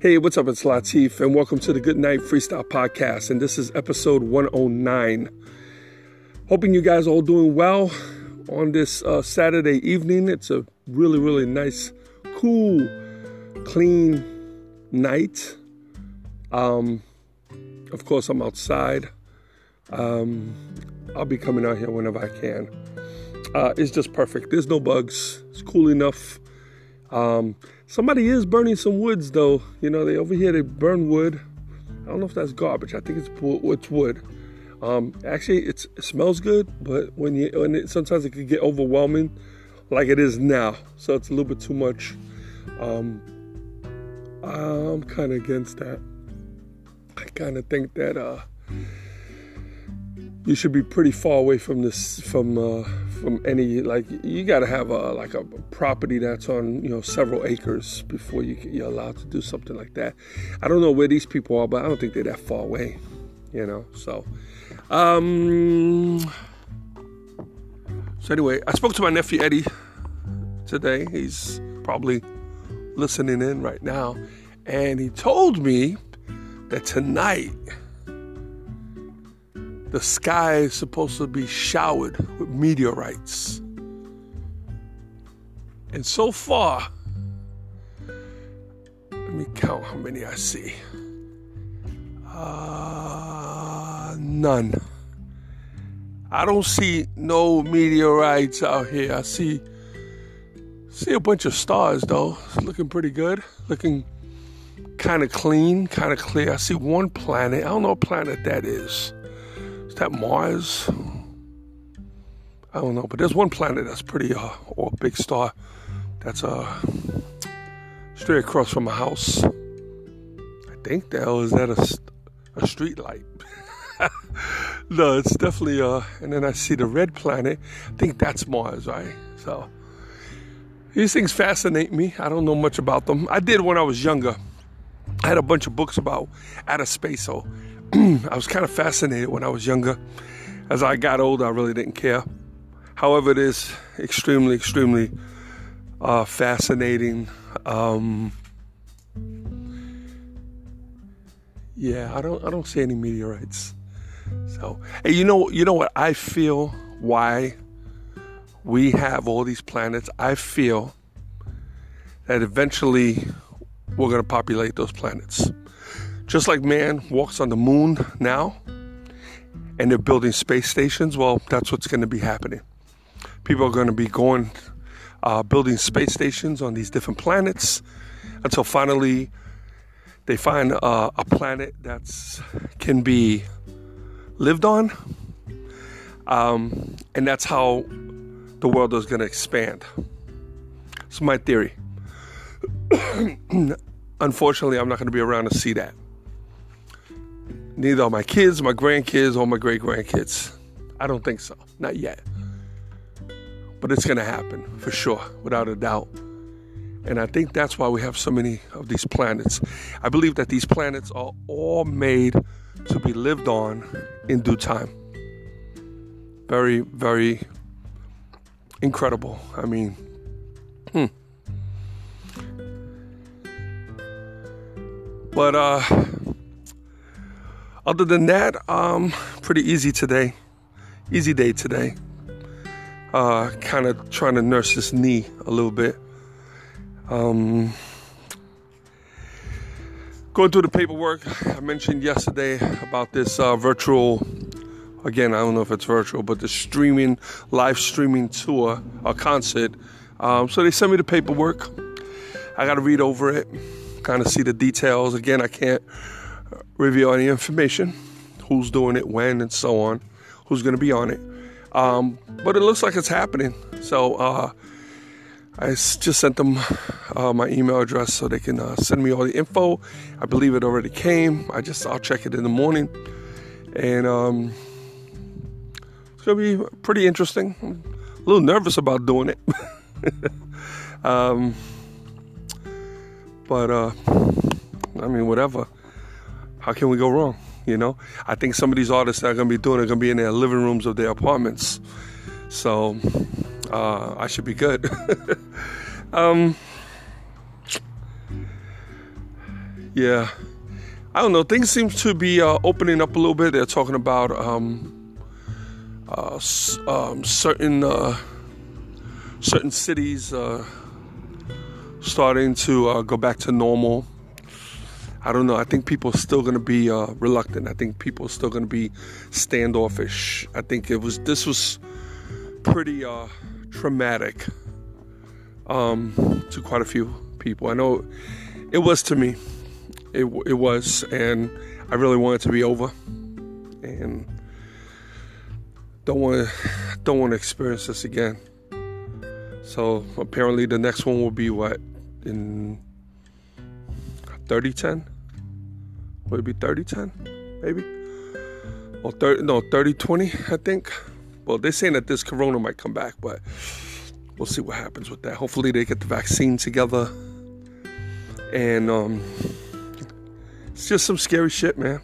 Hey, what's up? It's Latif, and welcome to the Good Night Freestyle Podcast. And this is episode 109. Hoping you guys are all doing well on this uh, Saturday evening. It's a really, really nice, cool, clean night. Um, of course, I'm outside. Um, I'll be coming out here whenever I can. Uh, it's just perfect. There's no bugs. It's cool enough. Um, somebody is burning some woods though. You know, they over here they burn wood. I don't know if that's garbage. I think it's it's wood. Um, actually, it smells good, but when you when it, sometimes it can get overwhelming, like it is now. So it's a little bit too much. Um, I'm kind of against that. I kind of think that uh, you should be pretty far away from this from uh, from any like you got to have a like a property that's on you know several acres before you you're allowed to do something like that. I don't know where these people are, but I don't think they're that far away. You know, so um, so anyway, I spoke to my nephew Eddie today. He's probably listening in right now, and he told me that tonight the sky is supposed to be showered with meteorites. And so far, let me count how many I see. Uh, none. I don't see no meteorites out here. I see see a bunch of stars though. It's looking pretty good. Looking kind of clean, kind of clear. I see one planet. I don't know what planet that is that Mars? I don't know, but there's one planet that's pretty, uh, or big star that's uh, straight across from my house. I think that was that a, a street light. no, it's definitely uh, and then I see the red planet. I think that's Mars, right? So these things fascinate me. I don't know much about them. I did when I was younger. I had a bunch of books about outer space, so I was kind of fascinated when I was younger. As I got older, I really didn't care. However, it is extremely, extremely uh, fascinating. Um, yeah, I don't, I don't see any meteorites. So, hey, you know, you know what I feel? Why we have all these planets? I feel that eventually we're going to populate those planets. Just like man walks on the moon now and they're building space stations, well, that's what's going to be happening. People are going to be going, uh, building space stations on these different planets until finally they find uh, a planet that can be lived on. Um, and that's how the world is going to expand. It's my theory. Unfortunately, I'm not going to be around to see that neither are my kids, my grandkids, or my great grandkids. I don't think so. Not yet. But it's going to happen for sure, without a doubt. And I think that's why we have so many of these planets. I believe that these planets are all made to be lived on in due time. Very, very incredible. I mean, hmm. But uh other than that, um, pretty easy today. Easy day today. Uh, kind of trying to nurse this knee a little bit. Um, going through the paperwork. I mentioned yesterday about this uh, virtual. Again, I don't know if it's virtual, but the streaming, live streaming tour, a concert. Um, so they sent me the paperwork. I got to read over it, kind of see the details. Again, I can't reveal any information who's doing it, when, and so on, who's going to be on it. Um, but it looks like it's happening. So uh, I just sent them uh, my email address so they can uh, send me all the info. I believe it already came. I just I'll check it in the morning, and um, it's gonna be pretty interesting. I'm a little nervous about doing it, um, but uh, I mean, whatever. How can we go wrong? You know, I think some of these artists are gonna be doing are gonna be in their living rooms of their apartments. So uh, I should be good. um, yeah, I don't know. Things seem to be uh, opening up a little bit. They're talking about um, uh, um, certain uh, certain cities uh, starting to uh, go back to normal. I don't know. I think people are still going to be uh, reluctant. I think people are still going to be standoffish. I think it was this was pretty uh, traumatic um, to quite a few people. I know it was to me. It it was, and I really want it to be over, and don't want to don't want to experience this again. So apparently, the next one will be what in 3010? Would it be 3010? Maybe? Or 30, no, 3020, I think. Well, they're saying that this corona might come back, but we'll see what happens with that. Hopefully, they get the vaccine together. And um, it's just some scary shit, man.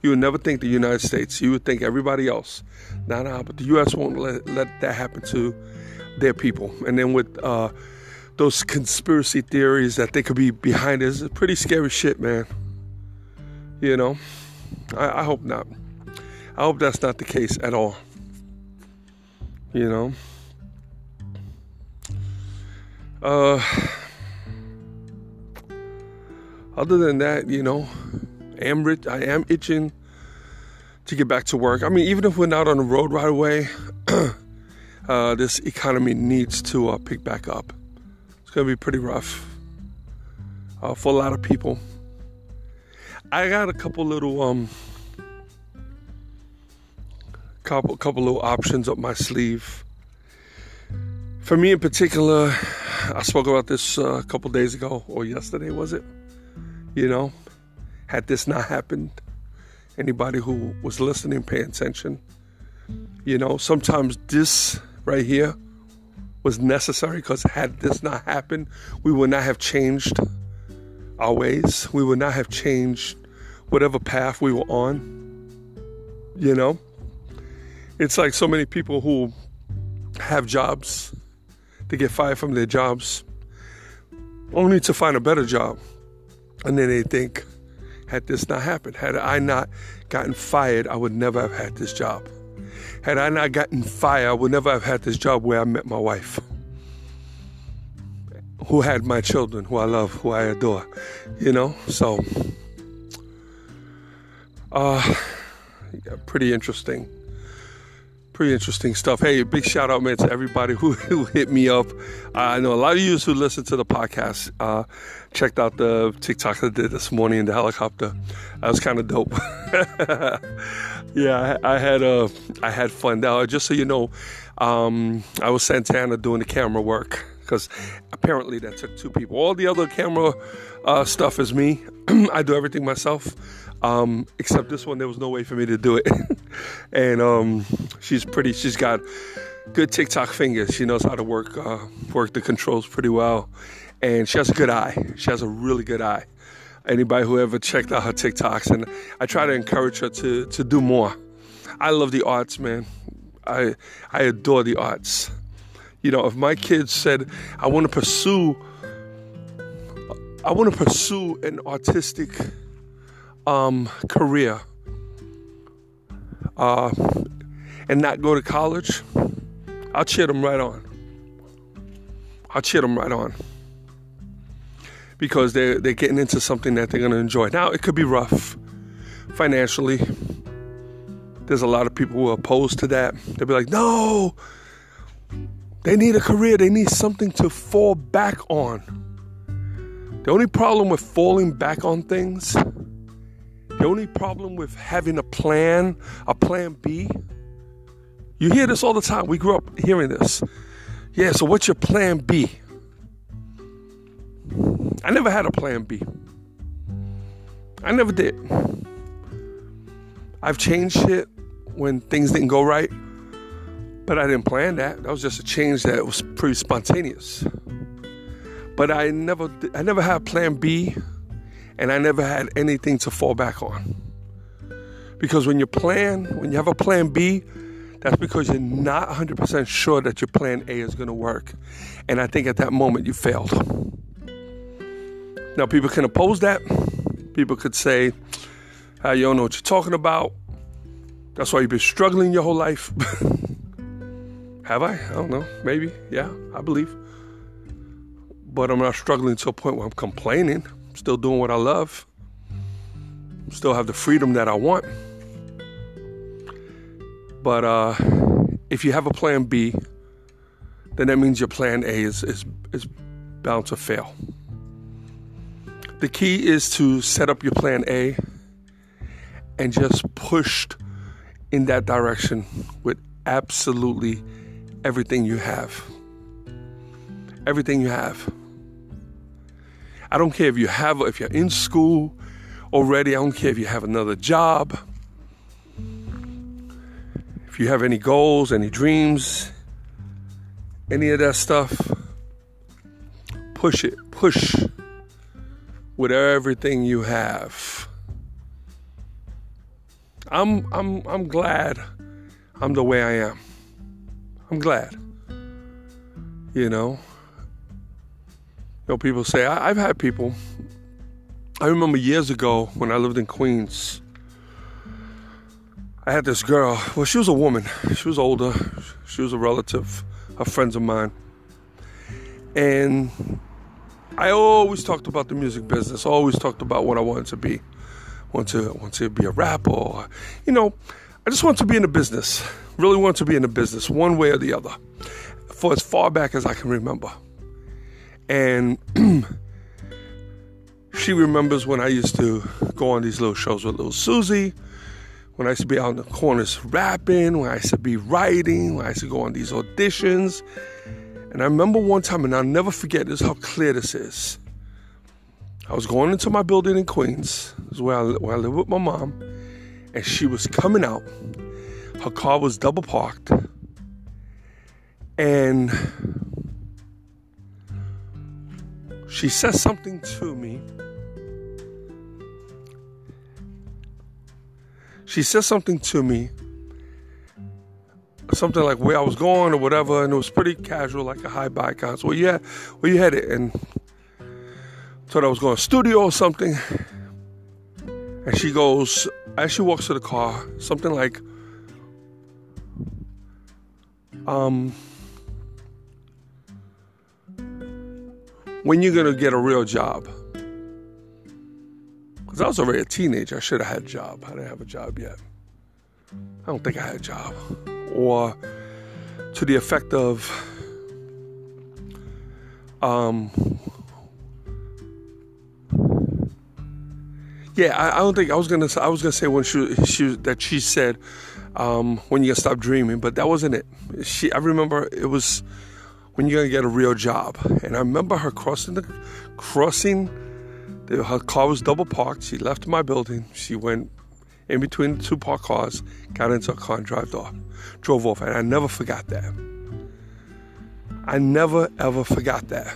You would never think the United States, you would think everybody else. Nah, nah, but the U.S. won't let, let that happen to their people. And then with uh, those conspiracy theories that they could be behind. It's pretty scary shit, man. You know, I, I hope not. I hope that's not the case at all. You know. Uh, other than that, you know, am rich, I am itching to get back to work. I mean, even if we're not on the road right away, uh, this economy needs to uh, pick back up going to be pretty rough uh, for a lot of people. I got a couple little um couple couple little options up my sleeve. For me in particular, I spoke about this uh, a couple days ago or yesterday was it? You know, had this not happened, anybody who was listening, paying attention, you know, sometimes this right here was necessary because had this not happened, we would not have changed our ways. We would not have changed whatever path we were on. You know? It's like so many people who have jobs, they get fired from their jobs, only to find a better job. And then they think, had this not happened, had I not gotten fired, I would never have had this job. Had I not gotten fired, I would never have had this job where I met my wife, who had my children, who I love, who I adore. You know, so uh, yeah, pretty interesting. Pretty interesting stuff. Hey, big shout out, man, to everybody who, who hit me up. Uh, I know a lot of you who listen to the podcast uh, checked out the TikTok I did this morning in the helicopter. That was kind of dope. yeah, I, I, had uh, I had fun. Now, just so you know, um, I was Santana doing the camera work because apparently that took two people. All the other camera uh, stuff is me. I do everything myself. Um, except this one, there was no way for me to do it. and um, she's pretty. She's got good TikTok fingers. She knows how to work uh, work the controls pretty well, and she has a good eye. She has a really good eye anybody who ever checked out her TikToks, and I try to encourage her to to do more. I love the arts, man. I I adore the arts. You know, if my kids said, "I want to pursue, I want to pursue an artistic um, career, uh, and not go to college," I'll cheer them right on. I'll cheer them right on because they're they're getting into something that they're going to enjoy. Now it could be rough financially. There's a lot of people who are opposed to that. They'll be like, "No, they need a career. They need something to fall back on." The only problem with falling back on things, the only problem with having a plan, a plan B, You hear this all the time. We grew up hearing this. Yeah, so what's your plan B? I never had a plan B. I never did. I've changed shit when things didn't go right, but I didn't plan that. That was just a change that was pretty spontaneous. But I never, I never had plan B, and I never had anything to fall back on. Because when you plan, when you have a plan B, that's because you're not 100% sure that your plan A is going to work. And I think at that moment you failed. Now, people can oppose that. People could say, uh, you don't know what you're talking about. That's why you've been struggling your whole life. Have I? I don't know. Maybe. Yeah, I believe. But I'm not struggling to a point where I'm complaining. Still doing what I love. Still have the freedom that I want. But uh, if you have a plan B, then that means your plan A is, is, is bound to fail. The key is to set up your plan A and just push in that direction with absolutely everything you have. Everything you have. I don't care if you have if you're in school already, I don't care if you have another job. If you have any goals, any dreams, any of that stuff, push it. Push with everything you have. I'm I'm I'm glad I'm the way I am. I'm glad. You know. Know, people say I, I've had people. I remember years ago when I lived in Queens. I had this girl. Well, she was a woman. She was older. She was a relative of friends of mine. And I always talked about the music business. Always talked about what I wanted to be. Want to want to be a rapper. Or, you know, I just want to be in the business. Really want to be in the business, one way or the other, for as far back as I can remember. And she remembers when I used to go on these little shows with little Suzy when I used to be out in the corners rapping, when I used to be writing, when I used to go on these auditions. And I remember one time, and I'll never forget this, how clear this is. I was going into my building in Queens, this is where I, where I live with my mom, and she was coming out. Her car was double parked, and she says something to me she says something to me, something like where I was going or whatever, and it was pretty casual, like a high bye. So, well, yeah, where you headed? And thought I was going to studio or something. And she goes, as she walks to the car, something like, um, when you're gonna get a real job? Because I was already a teenager. I should have had a job. I didn't have a job yet. I don't think I had a job. Or to the effect of, um, yeah, I, I, don't think I was gonna. I was gonna say when she, she that she said, um, when you stop dreaming, but that wasn't it. She, I remember it was when you're gonna get a real job, and I remember her crossing the crossing The, her car was double parked. She left my building. She went in between the two parked cars, got into a car and drove off. Drove off, and I never forgot that. I never ever forgot that.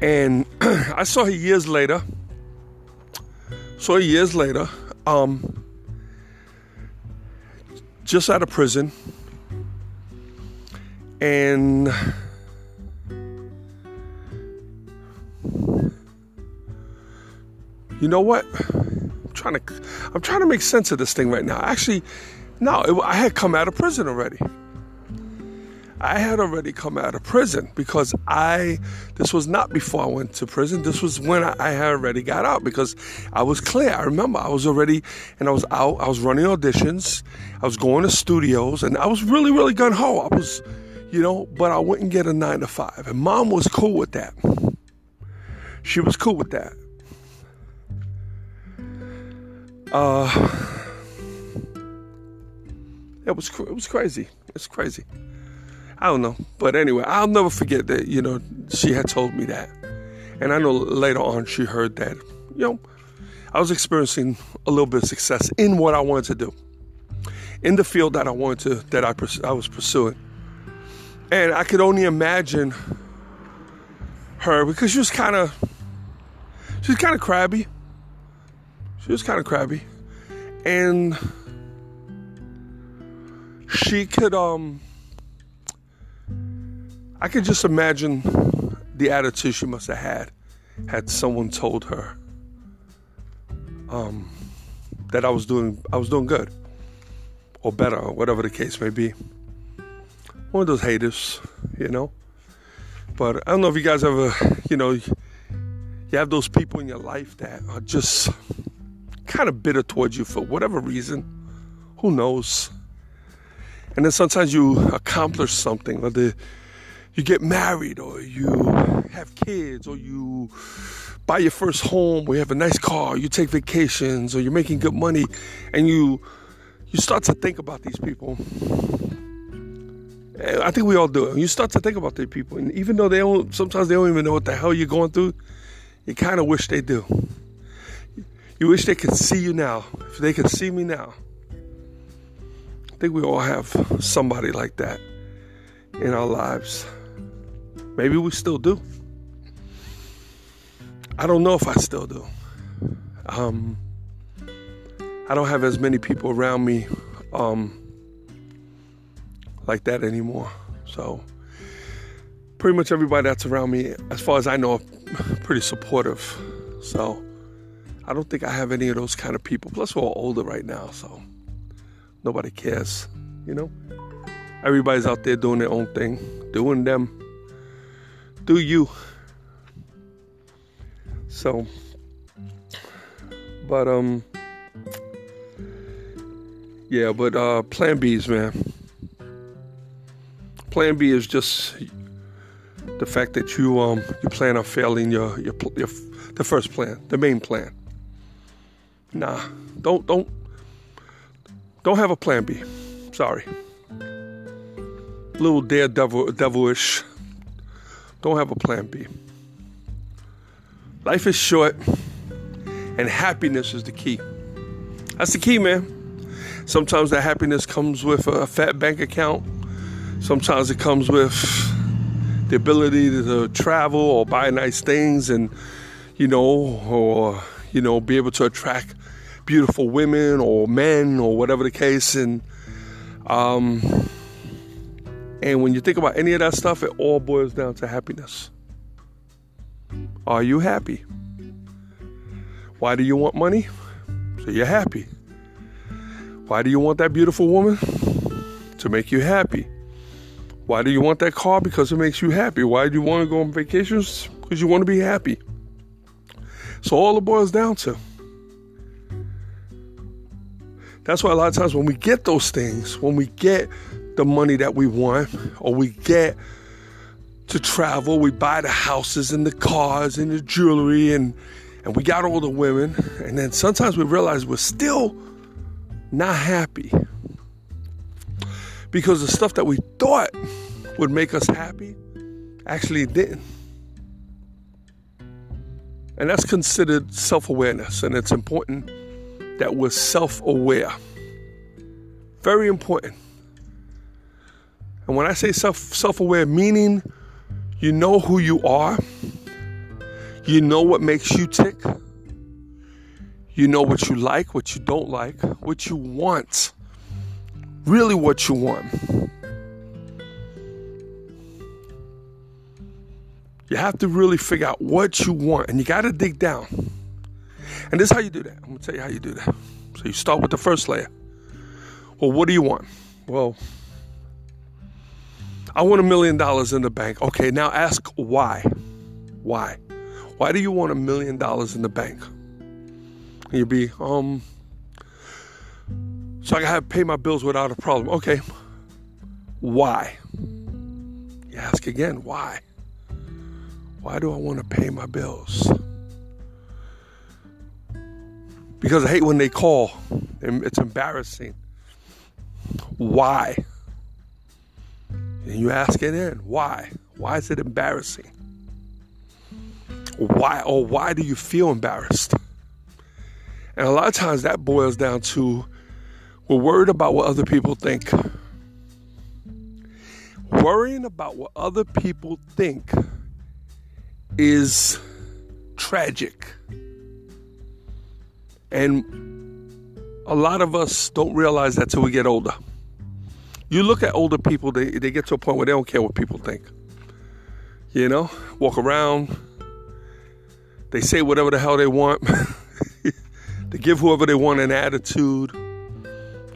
And I saw her years later. Saw her years later, um, just out of prison, and you know what? I'm trying to, I'm trying to make sense of this thing right now. Actually, no, it, I had come out of prison already. I had already come out of prison because I, this was not before I went to prison. This was when I, I, had already got out because I was clear. I remember I was already, and I was out, I was running auditions, I was going to studios, and I was really, really gun ho. I was, you know, but I wouldn't get a nine to five. And mom was cool with that. She was cool with that. Uh, It was it was crazy. It's crazy. I don't know, but anyway, I'll never forget that. You know, she had told me that, and I know later on she heard that. You know, I was experiencing a little bit of success in what I wanted to do, in the field that I wanted to that I I was pursuing, and I could only imagine her because she was kind of she was kind of crabby. She was kind of crabby, and she could um I could just imagine the attitude she must have had had someone told her um, that I was doing I was doing good or better or whatever the case may be. One of those haters, you know. But I don't know if you guys ever, you know, you have those people in your life that are just kind of bitter towards you for whatever reason. Who knows? And then sometimes you accomplish something, whether you get married, or you have kids, or you buy your first home, or you have a nice car, you take vacations, or you're making good money, and you you start to think about these people. I think we all do it. You start to think about these people, and even though they don't, sometimes they don't even know what the hell you're going through. You kind of wish they do. You wish they could see you now. If they could see me now, I think we all have somebody like that in our lives. Maybe we still do. I don't know if I still do. Um, I don't have as many people around me um, like that anymore. So, pretty much everybody that's around me, as far as I know, are pretty supportive. So, I don't think I have any of those kind of people. Plus, we're all older right now, so nobody cares, you know? Everybody's out there doing their own thing, doing them. Do you. So, but, um, yeah, but, uh, plan B's, man. Plan B is just the fact that you, um, you plan on failing your, your, your, the first plan, the main plan. Nah, don't, don't, don't have a plan B. Sorry. Little daredevil, devilish. Don't have a plan B. Life is short, and happiness is the key. That's the key, man. Sometimes that happiness comes with a fat bank account. Sometimes it comes with the ability to travel or buy nice things and, you know, or, you know, be able to attract beautiful women or men or whatever the case. And, um, and when you think about any of that stuff, it all boils down to happiness. Are you happy? Why do you want money? So you're happy. Why do you want that beautiful woman? To make you happy. Why do you want that car? Because it makes you happy. Why do you want to go on vacations? Because you want to be happy. So all it boils down to. That's why a lot of times when we get those things, when we get the money that we want, or we get to travel. We buy the houses and the cars and the jewelry and and we got all the women. And then sometimes we realize we're still not happy. Because the stuff that we thought would make us happy actually didn't. And that's considered self awareness. And it's important that we're self aware. Very important. And when I say self self aware, meaning you know who you are. You know what makes you tick. You know what you like, what you don't like, what you want. Really, what you want. You have to really figure out what you want and you got to dig down. And this is how you do that. I'm going to tell you how you do that. So you start with the first layer. Well, what do you want? Well, I want a million dollars in the bank. Okay, now ask why. Why? Why do you want a million dollars in the bank? And you'd be, um, so I can have pay my bills without a problem. Okay. Why? You ask again, why? Why do I want to pay my bills? Because I hate when they call. It's embarrassing. why? And you ask it in, why? Why is it embarrassing? Why or why do you feel embarrassed? And a lot of times that boils down to we're worried about what other people think. Worrying about what other people think is tragic. And a lot of us don't realize that till we get older. You look at older people, they, they get to a point where they don't care what people think. You know, walk around, they say whatever the hell they want, they give whoever they want an attitude,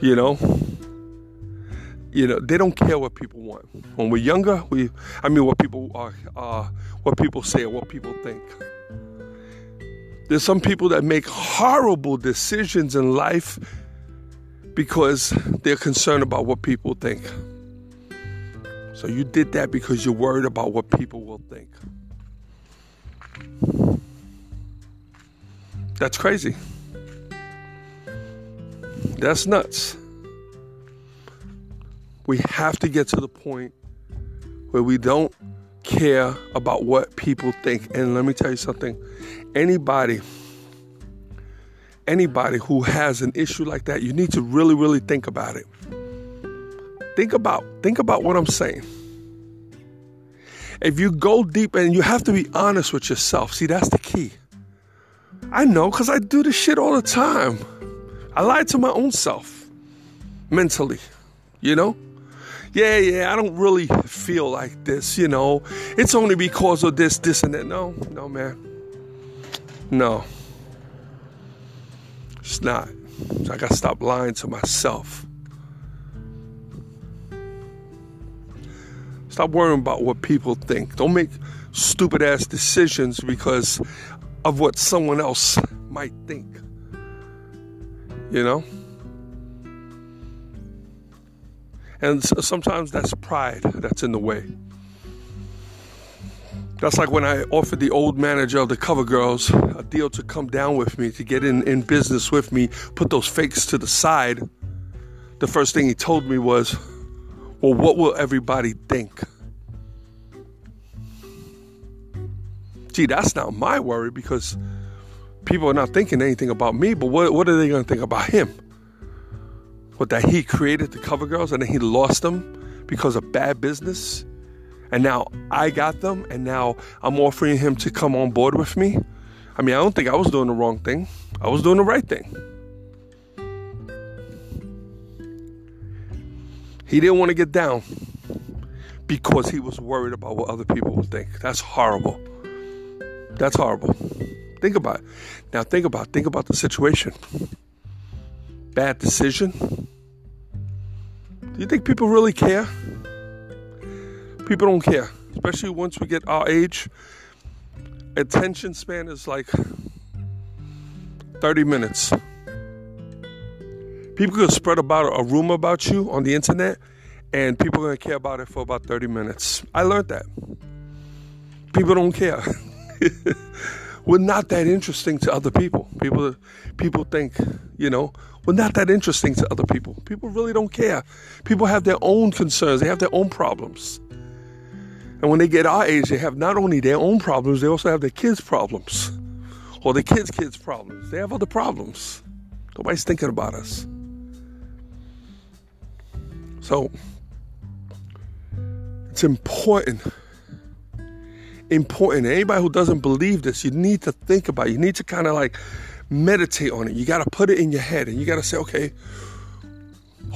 you know. You know, they don't care what people want. When we're younger, we, I mean, what people are, uh, what people say or what people think. There's some people that make horrible decisions in life because they're concerned about what people think. So you did that because you're worried about what people will think. That's crazy. That's nuts. We have to get to the point where we don't care about what people think. And let me tell you something anybody anybody who has an issue like that, you need to really, really think about it. Think about think about what I'm saying. If you go deep and you have to be honest with yourself, see that's the key. I know because I do this shit all the time. I lie to my own self mentally, you know? Yeah, yeah, I don't really feel like this, you know. It's only because of this, this, and that. No, no, man. No. It's not. So I got to stop lying to myself. Stop worrying about what people think. Don't make stupid ass decisions because of what someone else might think. You know? And sometimes that's pride that's in the way. That's like when I offered the old manager of the Cover Girls a deal to come down with me, to get in, in business with me, put those fakes to the side. The first thing he told me was, Well, what will everybody think? Gee, that's not my worry because people are not thinking anything about me, but what, what are they going to think about him? What, that he created the Cover Girls and then he lost them because of bad business? and now I got them, and now I'm offering him to come on board with me. I mean, I don't think I was doing the wrong thing. I was doing the right thing. He didn't want to get down because he was worried about what other people would think. That's horrible. That's horrible. Think about it. Now think about think about the situation. Bad decision. Do you think people really care? people don't care, especially once we get our age. Attention span is like 30 minutes. People can spread about a rumor about you on the internet, and people are gonna care about it for about 30 minutes. I learned that. People don't care. we're not that interesting to other people. People people think, you know, we're not that interesting to other people. People really don't care. People have their own concerns, they have their own problems. And when they get our age, they have not only their own problems, they also have their kids' problems or their kids' kids' problems. They have other problems. Nobody's thinking about us. So it's important. Important. Anybody who doesn't believe this, you need to think about it. You need to kind of like meditate on it. You got to put it in your head and you got to say, okay,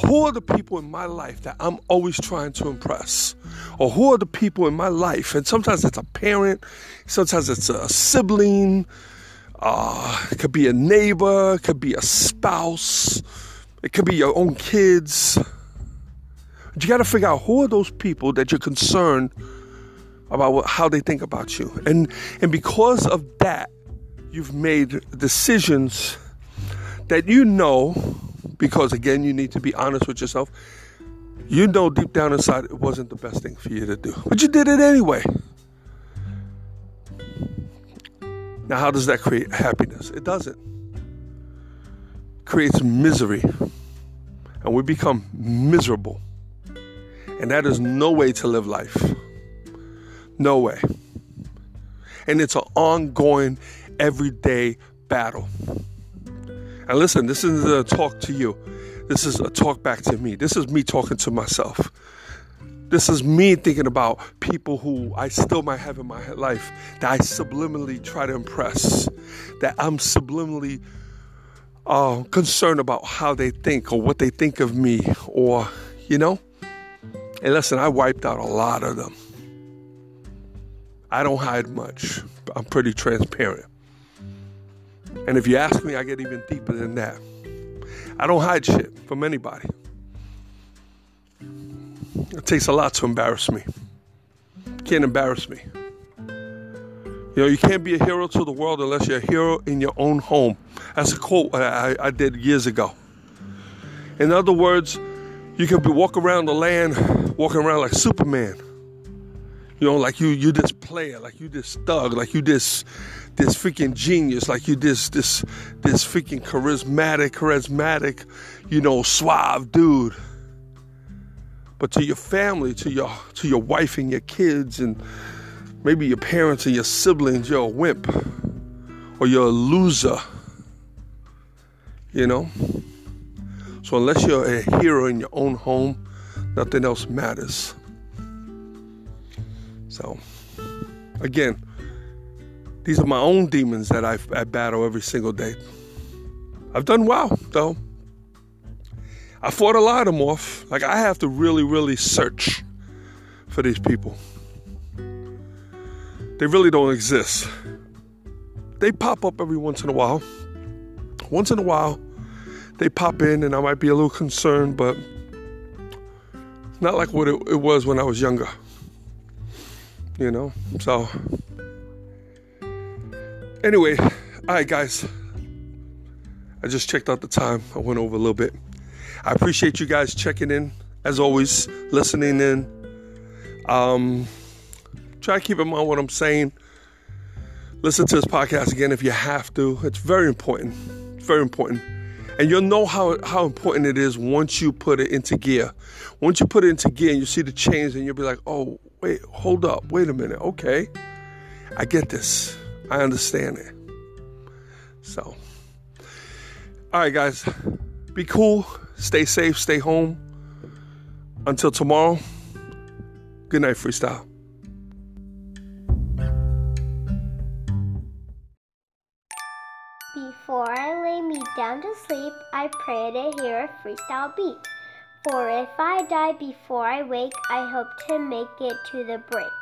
who are the people in my life that I'm always trying to impress? Or who are the people in my life? And sometimes it's a parent, sometimes it's a sibling, uh, it could be a neighbor, it could be a spouse, it could be your own kids. But you got to figure out who are those people that you're concerned about what, how they think about you. And, and because of that, you've made decisions that you know because again, you need to be honest with yourself. You know deep down inside it wasn't the best thing for you to do, but you did it anyway. Now, how does that create happiness? It doesn't. It creates misery. and we become miserable. And that is no way to live life. No way. And it's an ongoing, everyday battle. And listen, this isn't a talk to you. This is a talk back to me. This is me talking to myself. This is me thinking about people who I still might have in my life that I subliminally try to impress, that I'm subliminally uh, concerned about how they think or what they think of me, or, you know? And listen, I wiped out a lot of them. I don't hide much, I'm pretty transparent. And if you ask me, I get even deeper than that. I don't hide shit from anybody. It takes a lot to embarrass me. You can't embarrass me. You know, you can't be a hero to the world unless you're a hero in your own home. That's a quote I, I did years ago. In other words, you can be walk around the land, walking around like Superman. You know, like you you this player, like you this thug, like you this this freaking genius, like you this this this freaking charismatic, charismatic, you know, suave dude but to your family, to your to your wife and your kids and maybe your parents and your siblings, you're a wimp or you're a loser. You know? So unless you're a hero in your own home, nothing else matters. So again, these are my own demons that I, I battle every single day. I've done well, though. I fought a lot of them off. Like I have to really, really search for these people. They really don't exist. They pop up every once in a while. Once in a while, they pop in, and I might be a little concerned, but not like what it, it was when I was younger. You know? So, anyway, all right, guys. I just checked out the time. I went over a little bit. I appreciate you guys checking in, as always, listening in. Um, try to keep in mind what I'm saying. Listen to this podcast again if you have to. It's very important. It's very important. And you'll know how, how important it is once you put it into gear. Once you put it into gear and you see the change, and you'll be like, oh, wait, hold up, wait a minute. Okay. I get this. I understand it. So, all right, guys, be cool. Stay safe, stay home. Until tomorrow, good night, freestyle. Before I lay me down to sleep, I pray to hear a freestyle beat. For if I die before I wake, I hope to make it to the break.